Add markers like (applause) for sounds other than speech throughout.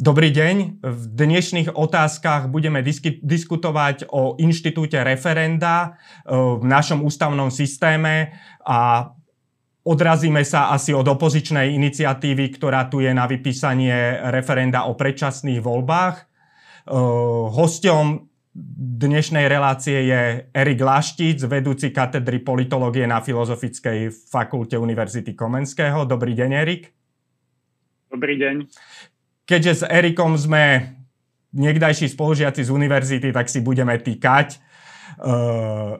Dobrý deň. V dnešných otázkach budeme disk- diskutovať o inštitúte referenda e, v našom ústavnom systéme a odrazíme sa asi od opozičnej iniciatívy, ktorá tu je na vypísanie referenda o predčasných voľbách. E, hosťom dnešnej relácie je Erik Laštic, vedúci katedry politológie na Filozofickej fakulte Univerzity Komenského. Dobrý deň, Erik. Dobrý deň keďže s Erikom sme niekdajší spolužiaci z univerzity, tak si budeme týkať. Uh,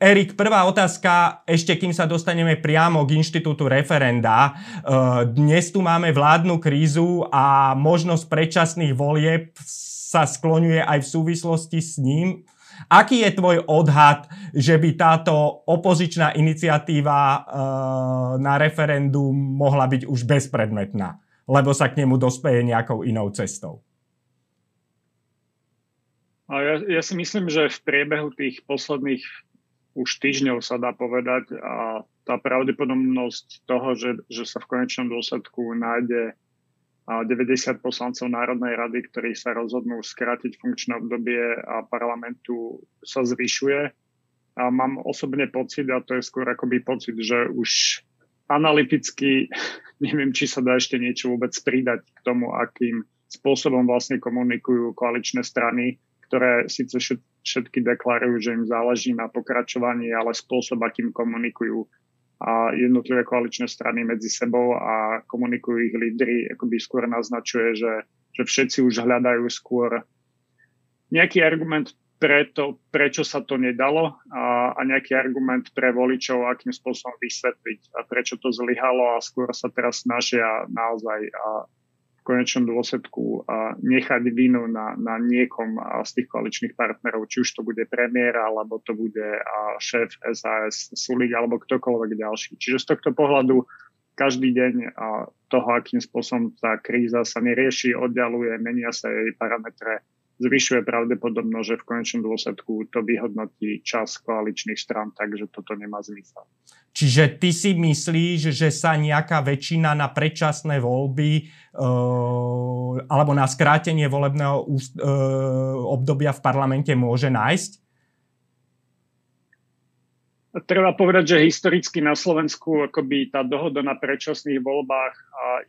Erik, prvá otázka, ešte kým sa dostaneme priamo k inštitútu referenda. Uh, dnes tu máme vládnu krízu a možnosť predčasných volieb sa skloňuje aj v súvislosti s ním. Aký je tvoj odhad, že by táto opozičná iniciatíva uh, na referendum mohla byť už bezpredmetná? Lebo sa k nemu dospeje nejakou inou cestou? A ja, ja si myslím, že v priebehu tých posledných už týždňov sa dá povedať a tá pravdepodobnosť toho, že, že sa v konečnom dôsledku nájde 90 poslancov Národnej rady, ktorí sa rozhodnú skrátiť funkčné obdobie a parlamentu sa zvyšuje. A mám osobne pocit, a to je skôr akoby pocit, že už analyticky (laughs) neviem, či sa dá ešte niečo vôbec pridať k tomu, akým spôsobom vlastne komunikujú koaličné strany, ktoré síce všetky deklarujú, že im záleží na pokračovaní, ale spôsob, akým komunikujú. A jednotlivé koaličné strany medzi sebou a komunikujú ich lídry, akoby skôr naznačuje, že, že všetci už hľadajú skôr nejaký argument preto, prečo sa to nedalo a, a nejaký argument pre voličov, akým spôsobom vysvetliť a prečo to zlyhalo a skôr sa teraz snažia naozaj a v konečnom dôsledku a nechať vinu na, na niekom z tých koaličných partnerov, či už to bude premiér, alebo to bude a šéf SAS Sulik, alebo ktokoľvek ďalší. Čiže z tohto pohľadu každý deň a toho, akým spôsobom tá kríza sa nerieši, oddialuje, menia sa jej parametre, zvyšuje pravdepodobnosť, že v konečnom dôsledku to vyhodnotí čas koaličných stran, takže toto nemá zmysel. Čiže ty si myslíš, že sa nejaká väčšina na predčasné voľby e, alebo na skrátenie volebného e, obdobia v parlamente môže nájsť? Treba povedať, že historicky na Slovensku akoby tá dohoda na predčasných voľbách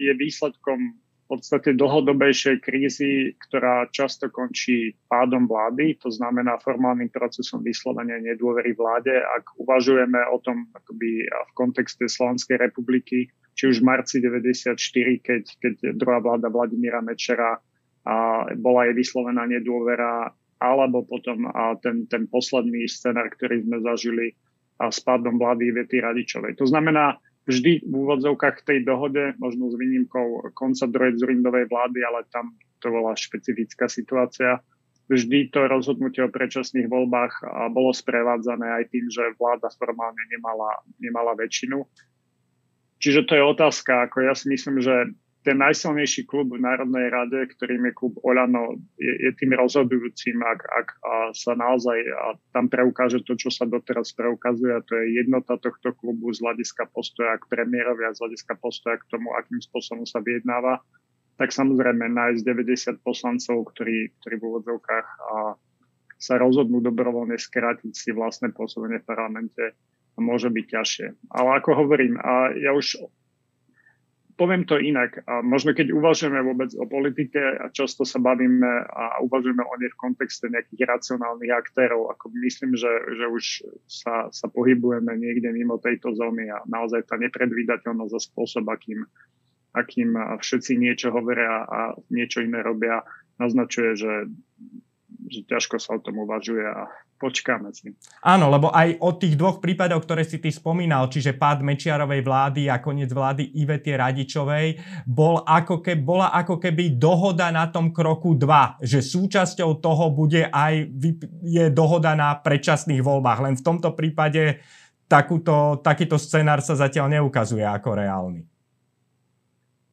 je výsledkom podstate dlhodobejšej krízy, ktorá často končí pádom vlády, to znamená formálnym procesom vyslovenia nedôvery vláde. Ak uvažujeme o tom akoby v kontexte Slovenskej republiky, či už v marci 94, keď, keď druhá vláda Vladimíra Mečera a bola jej vyslovená nedôvera, alebo potom a ten, ten posledný scenár, ktorý sme zažili a s pádom vlády Vety Radičovej. To znamená, vždy v úvodzovkách tej dohode, možno s výnimkou konca druhej Zurindovej vlády, ale tam to bola špecifická situácia. Vždy to rozhodnutie o predčasných voľbách bolo sprevádzané aj tým, že vláda formálne nemala, nemala väčšinu. Čiže to je otázka, ako ja si myslím, že ten najsilnejší klub v Národnej rade, ktorým je klub Oľano, je, je tým rozhodujúcim, ak, ak a sa naozaj a tam preukáže to, čo sa doteraz preukazuje, a to je jednota tohto klubu z hľadiska postoja k premiérovi a z hľadiska postoja k tomu, akým spôsobom sa vyjednáva, tak samozrejme nájsť 90 poslancov, ktorí, ktorí v úvodzovkách a sa rozhodnú dobrovoľne skrátiť si vlastné pôsobenie v parlamente, môže byť ťažšie. Ale ako hovorím, a ja už poviem to inak. A možno keď uvažujeme vôbec o politike a často sa bavíme a uvažujeme o nej v kontexte nejakých racionálnych aktérov, ako myslím, že, že už sa, sa pohybujeme niekde mimo tejto zóny a naozaj tá nepredvídateľnosť a spôsob, akým, akým všetci niečo hovoria a niečo iné robia, naznačuje, že, že ťažko sa o tom uvažuje a počkáme si. Áno, lebo aj od tých dvoch prípadov, ktoré si ty spomínal, čiže pád Mečiarovej vlády a koniec vlády Ivety Radičovej, bol ako ke, bola ako keby dohoda na tom kroku 2, že súčasťou toho bude aj je dohoda na predčasných voľbách. Len v tomto prípade takúto, takýto scenár sa zatiaľ neukazuje ako reálny.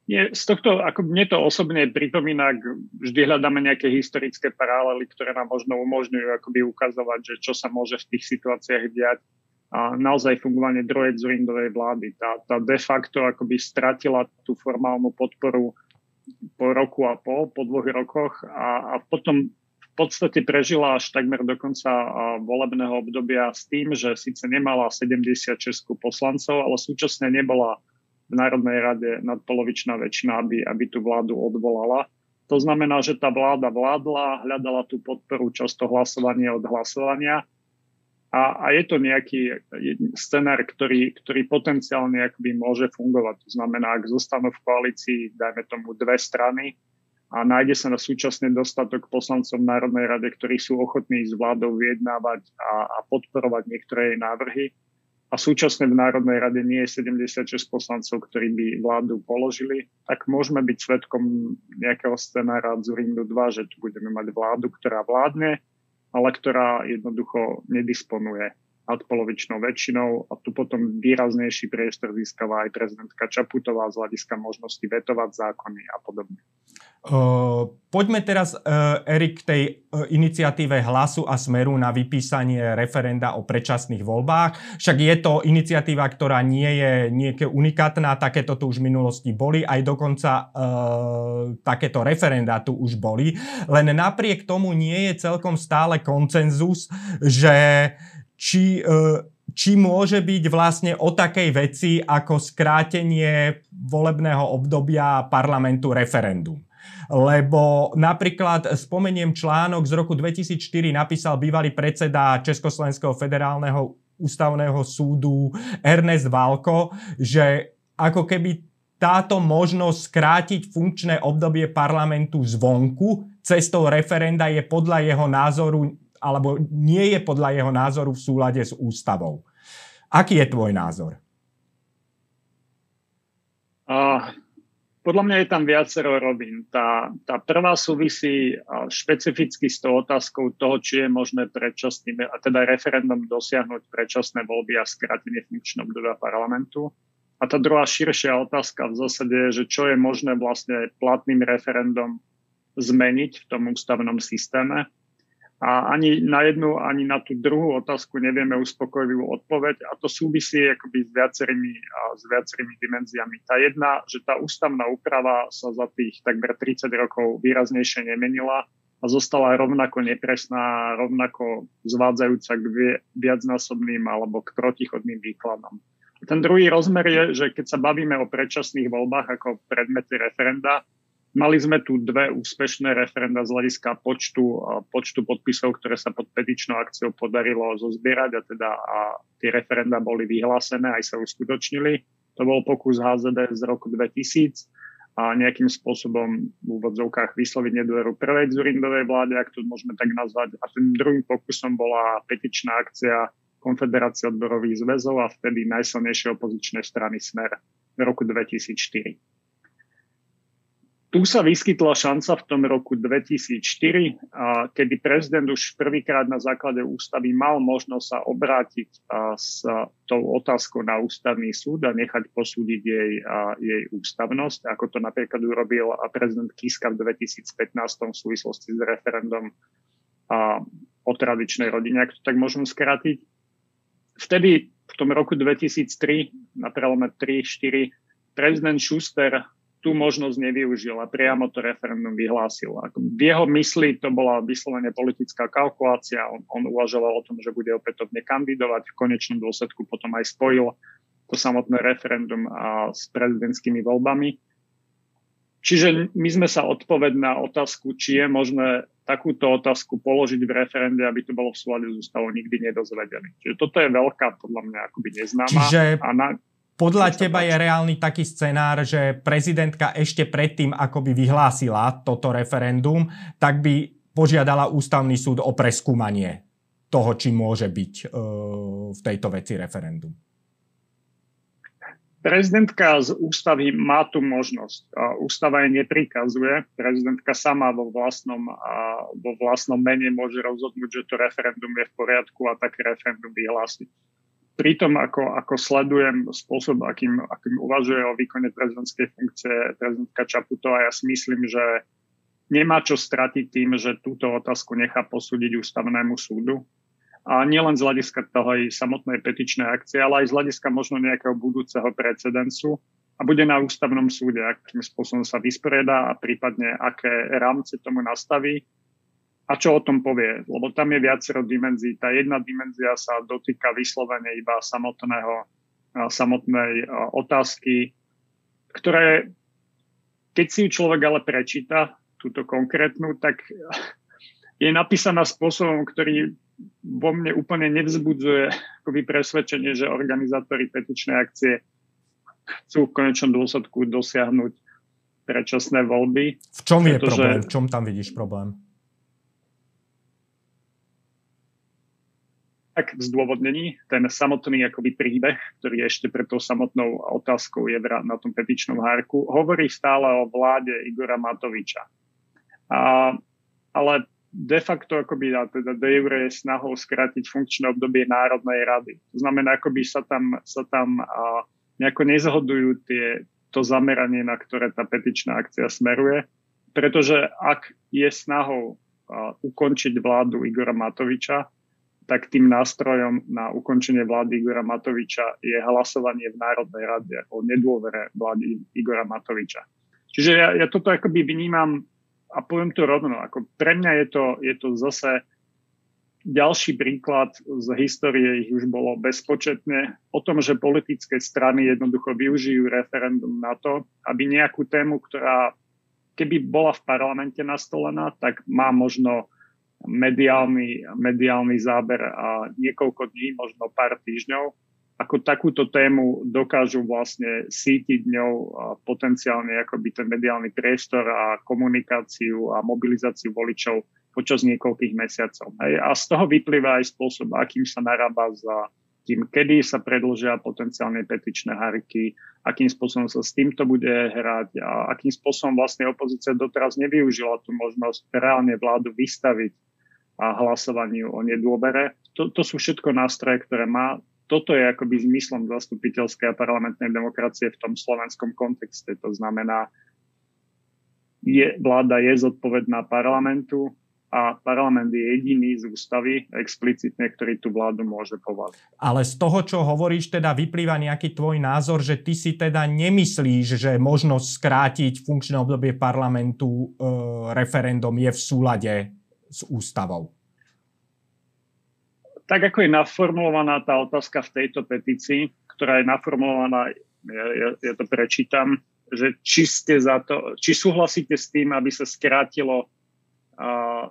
Nie, z tohto, ako mne to osobne pripomína, vždy hľadáme nejaké historické paralely, ktoré nám možno umožňujú akoby ukazovať, že čo sa môže v tých situáciách diať. A naozaj fungovanie druhej Zurindovej vlády. Tá, tá de facto akoby stratila tú formálnu podporu po roku a pol, po dvoch rokoch a, a potom v podstate prežila až takmer do konca volebného obdobia s tým, že síce nemala 76 poslancov, ale súčasne nebola v Národnej rade nadpolovičná väčšina, aby, aby tú vládu odvolala. To znamená, že tá vláda vládla, hľadala tú podporu často hlasovanie od hlasovania a, a je to nejaký scenár, ktorý, ktorý potenciálne akoby môže fungovať. To znamená, ak zostanú v koalícii, dajme tomu dve strany a nájde sa na súčasne dostatok poslancov Národnej rade, ktorí sú ochotní s vládou vyjednávať a, a podporovať niektoré jej návrhy, a súčasne v Národnej rade nie je 76 poslancov, ktorí by vládu položili, tak môžeme byť svetkom nejakého scenára Zurindu 2, že tu budeme mať vládu, ktorá vládne, ale ktorá jednoducho nedisponuje nadpolovičnou väčšinou a tu potom výraznejší priestor získava aj prezidentka Čaputová z hľadiska možnosti vetovať zákony a podobne. Uh, poďme teraz, uh, Erik, k tej uh, iniciatíve hlasu a smeru na vypísanie referenda o predčasných voľbách. Však je to iniciatíva, ktorá nie je nejaké unikátna, takéto tu už v minulosti boli, aj dokonca uh, takéto referenda tu už boli. Len napriek tomu nie je celkom stále koncenzus, že či... Uh, či môže byť vlastne o takej veci ako skrátenie volebného obdobia parlamentu referendum. Lebo napríklad spomeniem článok z roku 2004 napísal bývalý predseda Československého federálneho ústavného súdu Ernest Válko, že ako keby táto možnosť skrátiť funkčné obdobie parlamentu zvonku cestou referenda je podľa jeho názoru alebo nie je podľa jeho názoru v súlade s ústavou. Aký je tvoj názor? Uh, podľa mňa je tam viacero rovín. Tá, tá prvá súvisí špecificky s tou otázkou toho, či je možné predčasným, a teda referendum dosiahnuť predčasné voľby a skrátenie funkčného obdobia parlamentu. A tá druhá širšia otázka v zásade je, že čo je možné vlastne platným referendum zmeniť v tom ústavnom systéme. A ani na jednu, ani na tú druhú otázku nevieme uspokojivú odpoveď a to súvisí akoby s viacerými, s viacerými dimenziami. Tá jedna, že tá ústavná úprava sa za tých takmer 30 rokov výraznejšie nemenila a zostala rovnako nepresná, rovnako zvádzajúca k viacnásobným alebo k protichodným výkladom. Ten druhý rozmer je, že keď sa bavíme o predčasných voľbách ako predmety referenda, Mali sme tu dve úspešné referenda z hľadiska počtu, počtu podpisov, ktoré sa pod petičnou akciou podarilo zozbierať a teda a tie referenda boli vyhlásené, aj sa uskutočnili. To bol pokus HZD z roku 2000 a nejakým spôsobom v úvodzovkách vysloviť nedôveru prvej Zurindovej vláde, ak to môžeme tak nazvať. A tým druhým pokusom bola petičná akcia Konfederácie odborových zväzov a vtedy najsilnejšie opozičnej strany Smer v roku 2004 tu sa vyskytla šanca v tom roku 2004, a kedy prezident už prvýkrát na základe ústavy mal možnosť sa obrátiť s tou otázkou na ústavný súd a nechať posúdiť jej, jej ústavnosť, ako to napríklad urobil prezident Kiska v 2015 v súvislosti s referendum o tradičnej rodine, ak to tak môžem skrátiť. Vtedy v tom roku 2003, na prelome 3-4, prezident Schuster tú možnosť nevyužil a priamo to referendum vyhlásil. V jeho mysli to bola vyslovene politická kalkulácia, on, on uvažoval o tom, že bude opätovne kandidovať, v konečnom dôsledku potom aj spojil to samotné referendum a s prezidentskými voľbami. Čiže my sme sa odpoveď na otázku, či je možné takúto otázku položiť v referende, aby to bolo v súlade s ústavou, nikdy nedozvedeli. Čiže toto je veľká, podľa mňa, akoby neznáma. Čiže... A na, podľa teba je reálny taký scenár, že prezidentka ešte predtým, ako by vyhlásila toto referendum, tak by požiadala ústavný súd o preskúmanie toho, či môže byť uh, v tejto veci referendum. Prezidentka z ústavy má tú možnosť. Ústava jej neprikazuje. Prezidentka sama vo vlastnom, vo vlastnom mene môže rozhodnúť, že to referendum je v poriadku a také referendum vyhlásiť pri tom, ako, ako sledujem spôsob, akým, akým uvažuje o výkone prezidentskej funkcie prezidentka Čaputová, ja si myslím, že nemá čo stratiť tým, že túto otázku nechá posúdiť ústavnému súdu. A nielen z hľadiska toho aj samotnej petičnej akcie, ale aj z hľadiska možno nejakého budúceho precedencu. a bude na ústavnom súde, akým spôsobom sa vysporiada a prípadne aké rámce tomu nastaví a čo o tom povie, lebo tam je viacero dimenzií. Tá jedna dimenzia sa dotýka vyslovene iba samotného, samotnej otázky, ktoré, keď si ju človek ale prečíta, túto konkrétnu, tak (laughs) je napísaná spôsobom, ktorý vo mne úplne nevzbudzuje akoby presvedčenie, že organizátori petičnej akcie chcú v konečnom dôsledku dosiahnuť predčasné voľby. V čom je pretože... problém? V čom tam vidíš problém? Tak v zdôvodnení, ten samotný akoby príbeh, ktorý ešte pred tou samotnou otázkou je na tom petičnom hárku, hovorí stále o vláde Igora Matoviča. A, ale de facto akoby, a teda de jure je snahou skrátiť funkčné obdobie Národnej rady. To znamená, akoby sa tam, sa tam a, nejako nezhodujú tie, to zameranie, na ktoré tá petičná akcia smeruje, pretože ak je snahou a, ukončiť vládu Igora Matoviča, tak tým nástrojom na ukončenie vlády Igora Matoviča je hlasovanie v Národnej rade o nedôvere vlády Igora Matoviča. Čiže ja, ja toto akoby vnímam a poviem to rovno, ako pre mňa je to, je to zase ďalší príklad z histórie, ich už bolo bezpočetne, o tom, že politické strany jednoducho využijú referendum na to, aby nejakú tému, ktorá keby bola v parlamente nastolená, tak má možno mediálny, mediálny záber a niekoľko dní, možno pár týždňov, ako takúto tému dokážu vlastne sítiť ňou potenciálne akoby ten mediálny priestor a komunikáciu a mobilizáciu voličov počas niekoľkých mesiacov. A z toho vyplýva aj spôsob, akým sa narába za tým, kedy sa predlžia potenciálne petičné hárky, akým spôsobom sa s týmto bude hrať a akým spôsobom vlastne opozícia doteraz nevyužila tú možnosť reálne vládu vystaviť a hlasovaniu o nedôbere. To, to sú všetko nástroje, ktoré má toto je akoby zmyslom zastupiteľskej a parlamentnej demokracie v tom slovenskom kontexte. To znamená, je, vláda je zodpovedná parlamentu a parlament je jediný z ústavy explicitne, ktorý tú vládu môže povolať. Ale z toho, čo hovoríš, teda vyplýva nejaký tvoj názor, že ty si teda nemyslíš, že možnosť skrátiť funkčné obdobie parlamentu e, referendum je v súlade s ústavou tak ako je naformulovaná tá otázka v tejto petícii, ktorá je naformulovaná, ja, ja, ja to prečítam, že či, ste za to, či súhlasíte s tým, aby sa skrátilo uh,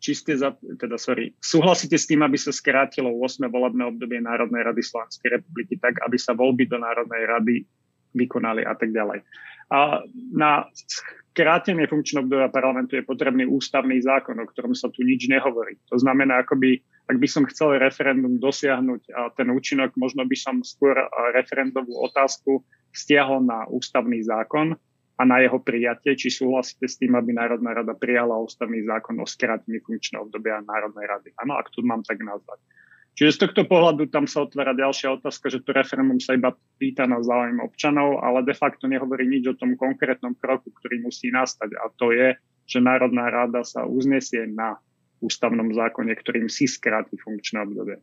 či ste za, teda sorry, súhlasíte s tým, aby sa skrátilo 8. volebné obdobie Národnej rady Slovenskej republiky tak, aby sa voľby do Národnej rady vykonali a tak ďalej. A na krátenie funkčného obdobia parlamentu je potrebný ústavný zákon, o ktorom sa tu nič nehovorí. To znamená, akoby, ak by som chcel referendum dosiahnuť a ten účinok, možno by som skôr referendovú otázku stiahol na ústavný zákon a na jeho prijatie, či súhlasíte s tým, aby Národná rada prijala ústavný zákon o skrátení funkčného obdobia Národnej rady. Áno, ak to mám tak nazvať. Čiže z tohto pohľadu tam sa otvára ďalšia otázka, že to referendum sa iba pýta na záujem občanov, ale de facto nehovorí nič o tom konkrétnom kroku, ktorý musí nastať. A to je, že Národná rada sa uznesie na ústavnom zákone, ktorým si skráti funkčné obdobie.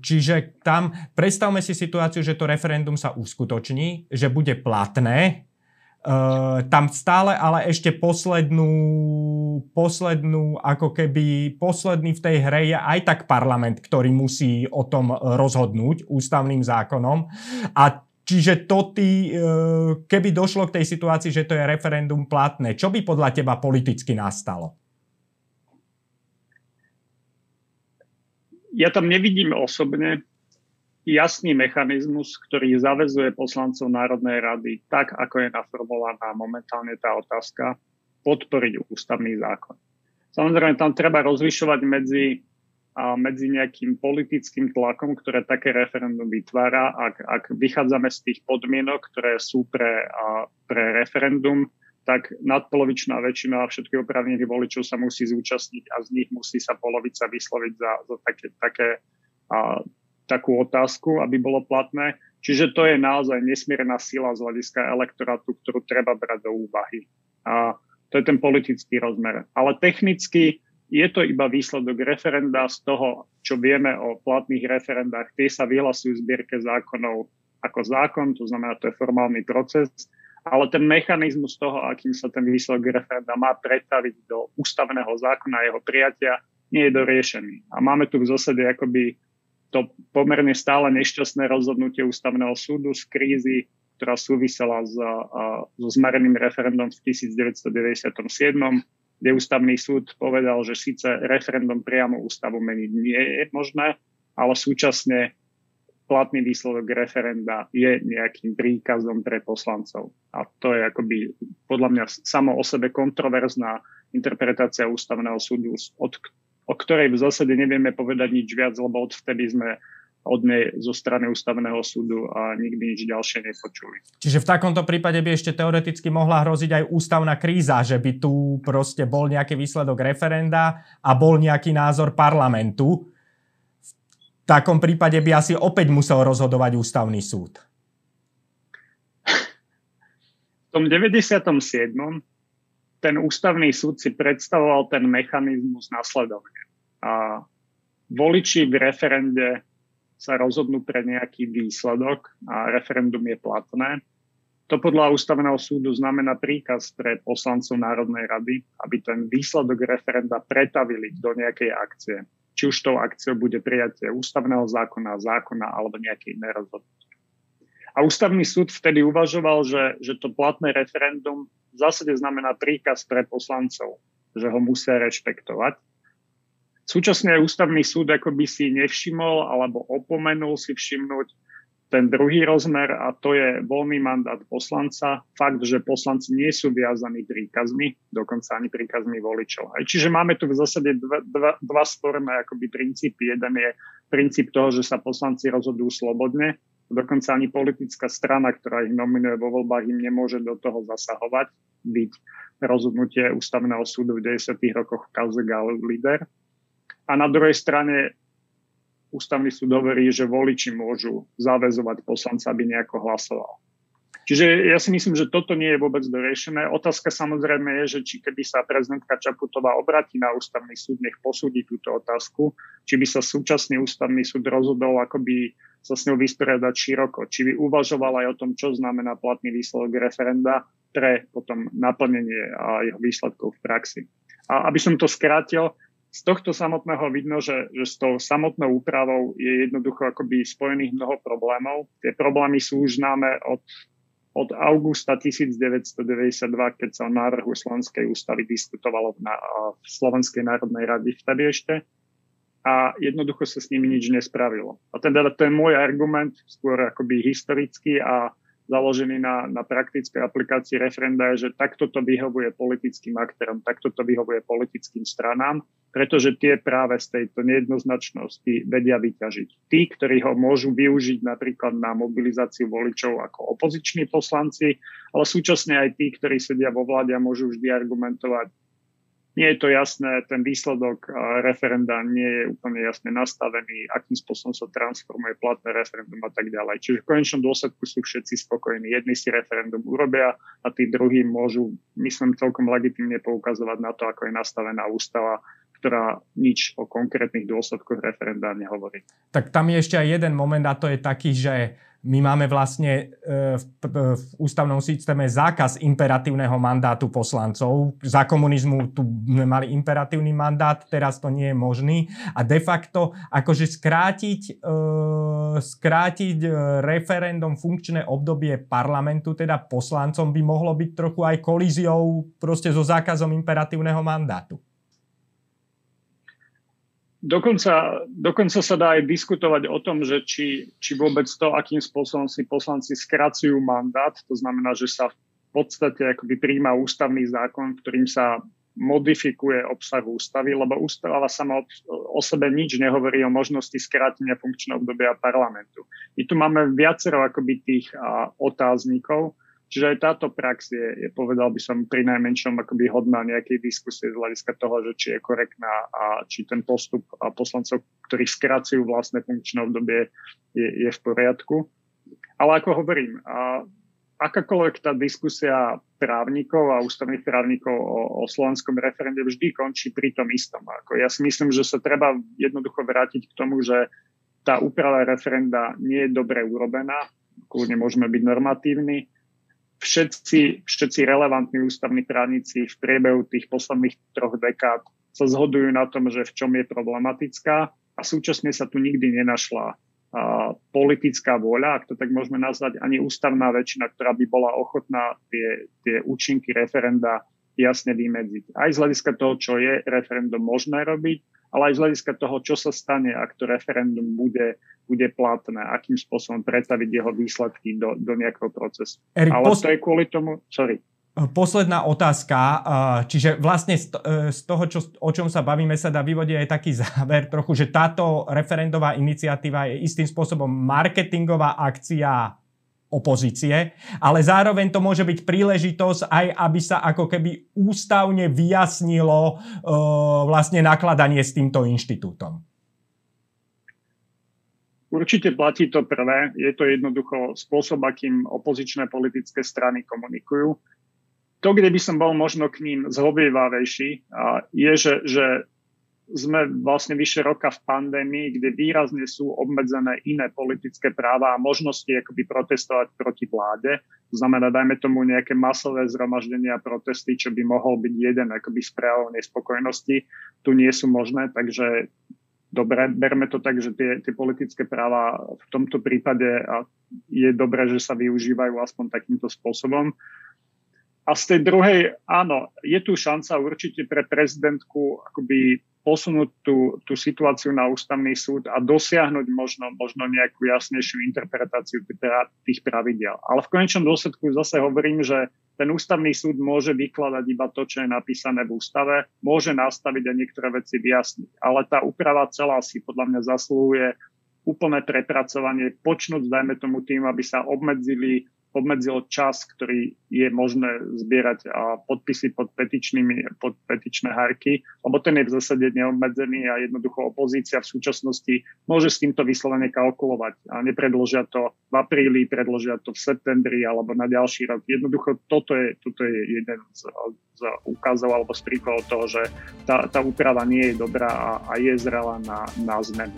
Čiže tam predstavme si situáciu, že to referendum sa uskutoční, že bude platné Uh, tam stále ale ešte poslednú, poslednú, ako keby posledný v tej hre je aj tak parlament, ktorý musí o tom rozhodnúť ústavným zákonom. A čiže to ty, uh, keby došlo k tej situácii, že to je referendum platné, čo by podľa teba politicky nastalo? Ja tam nevidím osobne jasný mechanizmus, ktorý zavezuje poslancov Národnej rady, tak ako je naformulovaná momentálne tá otázka, podporiť ústavný zákon. Samozrejme, tam treba rozlišovať medzi, a medzi nejakým politickým tlakom, ktoré také referendum vytvára. Ak, ak vychádzame z tých podmienok, ktoré sú pre, a, pre referendum, tak nadpolovičná väčšina všetkých oprávnených voličov sa musí zúčastniť a z nich musí sa polovica vysloviť za, za také, také a, takú otázku, aby bolo platné. Čiže to je naozaj nesmierna sila z hľadiska elektorátu, ktorú treba brať do úvahy. A to je ten politický rozmer. Ale technicky je to iba výsledok referenda z toho, čo vieme o platných referendách. Tie sa vyhlasujú v zbierke zákonov ako zákon, to znamená, to je formálny proces, ale ten mechanizmus toho, akým sa ten výsledok referenda má pretaviť do ústavného zákona a jeho prijatia, nie je doriešený. A máme tu v zásade akoby to pomerne stále nešťastné rozhodnutie ústavného súdu z krízy, ktorá súvisela s, so zmareným referendum v 1997, kde ústavný súd povedal, že síce referendum priamo ústavu meniť nie je možné, ale súčasne platný výsledok referenda je nejakým príkazom pre poslancov. A to je akoby podľa mňa samo o sebe kontroverzná interpretácia ústavného súdu, od, o ktorej v zásade nevieme povedať nič viac, lebo odvtedy sme od nej zo strany ústavného súdu a nikdy nič ďalšie nepočuli. Čiže v takomto prípade by ešte teoreticky mohla hroziť aj ústavná kríza, že by tu proste bol nejaký výsledok referenda a bol nejaký názor parlamentu, v takom prípade by asi opäť musel rozhodovať ústavný súd. V tom 97. ten ústavný súd si predstavoval ten mechanizmus nasledovne. A voliči v referende sa rozhodnú pre nejaký výsledok a referendum je platné. To podľa ústavného súdu znamená príkaz pre poslancov Národnej rady, aby ten výsledok referenda pretavili do nejakej akcie či už tou akciou bude prijatie ústavného zákona, zákona alebo nejaké iné rozhodnutie. A ústavný súd vtedy uvažoval, že, že to platné referendum v zásade znamená príkaz pre poslancov, že ho musia rešpektovať. Súčasne aj ústavný súd ako by si nevšimol alebo opomenul si všimnúť ten druhý rozmer a to je voľný mandát poslanca. Fakt, že poslanci nie sú viazaní príkazmi, dokonca ani príkazmi voličov. Čiže máme tu v zásade dva, dva, dva sporné akoby princípy. Jeden je princíp toho, že sa poslanci rozhodujú slobodne. Dokonca ani politická strana, ktorá ich nominuje vo voľbách, im nemôže do toho zasahovať, byť rozhodnutie ústavného súdu v 90. rokoch v kauze Lider. A na druhej strane ústavný súd hovorí, že voliči môžu zavezovať poslanca, aby nejako hlasoval. Čiže ja si myslím, že toto nie je vôbec doriešené. Otázka samozrejme je, že či keby sa prezidentka Čaputová obratí na ústavný súd, nech posúdi túto otázku, či by sa súčasný ústavný súd rozhodol, ako by sa s ňou vysporiadať široko, či by uvažoval aj o tom, čo znamená platný výsledok referenda pre potom naplnenie a jeho výsledkov v praxi. A aby som to skrátil, z tohto samotného vidno, že, že s tou samotnou úpravou je jednoducho akoby spojených mnoho problémov. Tie problémy sú už známe od, od augusta 1992, keď sa o návrhu Slovenskej ústavy diskutovalo na, v Slovenskej národnej rade vtedy ešte a jednoducho sa s nimi nič nespravilo. A teda to je môj argument, skôr akoby historický a založený na, na praktickej aplikácii referenda, je, že takto to vyhovuje politickým aktérom, takto to vyhovuje politickým stranám, pretože tie práve z tejto nejednoznačnosti vedia vyťažiť. Tí, ktorí ho môžu využiť napríklad na mobilizáciu voličov ako opoziční poslanci, ale súčasne aj tí, ktorí sedia vo vláde a môžu vždy argumentovať nie je to jasné, ten výsledok referenda nie je úplne jasne nastavený, akým spôsobom sa transformuje platné referendum a tak ďalej. Čiže v konečnom dôsledku sú všetci spokojní. Jedni si referendum urobia a tí druhí môžu, myslím, celkom legitimne poukazovať na to, ako je nastavená ústava, ktorá nič o konkrétnych dôsledkoch referenda nehovorí. Tak tam je ešte aj jeden moment a to je taký, že my máme vlastne e, v, v ústavnom systéme zákaz imperatívneho mandátu poslancov. Za komunizmu tu sme mali imperatívny mandát, teraz to nie je možný. A de facto akože skrátiť, e, skrátiť e, referendum funkčné obdobie parlamentu, teda poslancom, by mohlo byť trochu aj kolíziou proste so zákazom imperatívneho mandátu. Dokonca, dokonca sa dá aj diskutovať o tom, že či, či vôbec to, akým spôsobom si poslanci skracujú mandát, to znamená, že sa v podstate akoby príjma ústavný zákon, ktorým sa modifikuje obsah ústavy, lebo ústava sama o, sebe nič nehovorí o možnosti skrátenia funkčného obdobia parlamentu. My tu máme viacero akoby tých otáznikov, Čiže aj táto prax je, je povedal by som, pri najmenšom akoby hodná nejakej diskusie z hľadiska toho, že či je korektná a či ten postup poslancov, ktorí skracujú vlastné funkčné obdobie, je, je v poriadku. Ale ako hovorím, a akákoľvek tá diskusia právnikov a ústavných právnikov o, o slovenskom referende vždy končí pri tom istom. Ako ja si myslím, že sa treba jednoducho vrátiť k tomu, že tá úprava referenda nie je dobre urobená kľudne môžeme byť normatívni. Všetci, všetci relevantní ústavní právnici v priebehu tých posledných troch dekád sa zhodujú na tom, že v čom je problematická a súčasne sa tu nikdy nenašla a, politická vôľa, ak to tak môžeme nazvať, ani ústavná väčšina, ktorá by bola ochotná tie, tie účinky referenda jasne vymedziť. Aj z hľadiska toho, čo je referendum možné robiť, ale aj z hľadiska toho, čo sa stane, ak to referendum bude, bude platné, akým spôsobom pretaviť jeho výsledky do, do nejakého procesu. Erik, ale pos- to je kvôli tomu, sorry. Posledná otázka, čiže vlastne z toho, čo, o čom sa bavíme, sa dá vyvodiť aj taký (laughs) záver trochu, že táto referendová iniciatíva je istým spôsobom marketingová akcia opozície, ale zároveň to môže byť príležitosť aj, aby sa ako keby ústavne vyjasnilo uh, vlastne nakladanie s týmto inštitútom. Určite platí to prvé. Je to jednoducho spôsob, akým opozičné politické strany komunikujú. To, kde by som bol možno k ním zhovievavejší, je, že, že sme vlastne vyše roka v pandémii, kde výrazne sú obmedzené iné politické práva a možnosti akoby protestovať proti vláde. To znamená, dajme tomu nejaké masové zhromaždenia a protesty, čo by mohol byť jeden akoby z prejavov nespokojnosti. Tu nie sú možné, takže dobre, berme to tak, že tie, tie politické práva v tomto prípade a je dobré, že sa využívajú aspoň takýmto spôsobom. A z tej druhej, áno, je tu šanca určite pre prezidentku akoby posunúť tú, tú situáciu na ústavný súd a dosiahnuť možno, možno nejakú jasnejšiu interpretáciu tých pravidel. Ale v konečnom dôsledku zase hovorím, že ten ústavný súd môže vykladať iba to, čo je napísané v ústave, môže nastaviť a niektoré veci vyjasniť. Ale tá úprava celá si podľa mňa zaslúhuje úplné prepracovanie, počnúť, dajme tomu tým, aby sa obmedzili obmedzil čas, ktorý je možné zbierať a podpisy pod, petičnými, pod petičné hárky, lebo ten je v zásade neobmedzený a jednoducho opozícia v súčasnosti môže s týmto vyslovene kalkulovať a nepredložia to v apríli, predložia to v septembri alebo na ďalší rok. Jednoducho toto je, toto je jeden z, z ukázov alebo z príkladov toho, že tá, tá úprava nie je dobrá a, a je zrela na, na zmenu.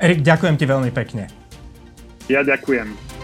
Erik, ďakujem ti veľmi pekne. Ja ďakujem.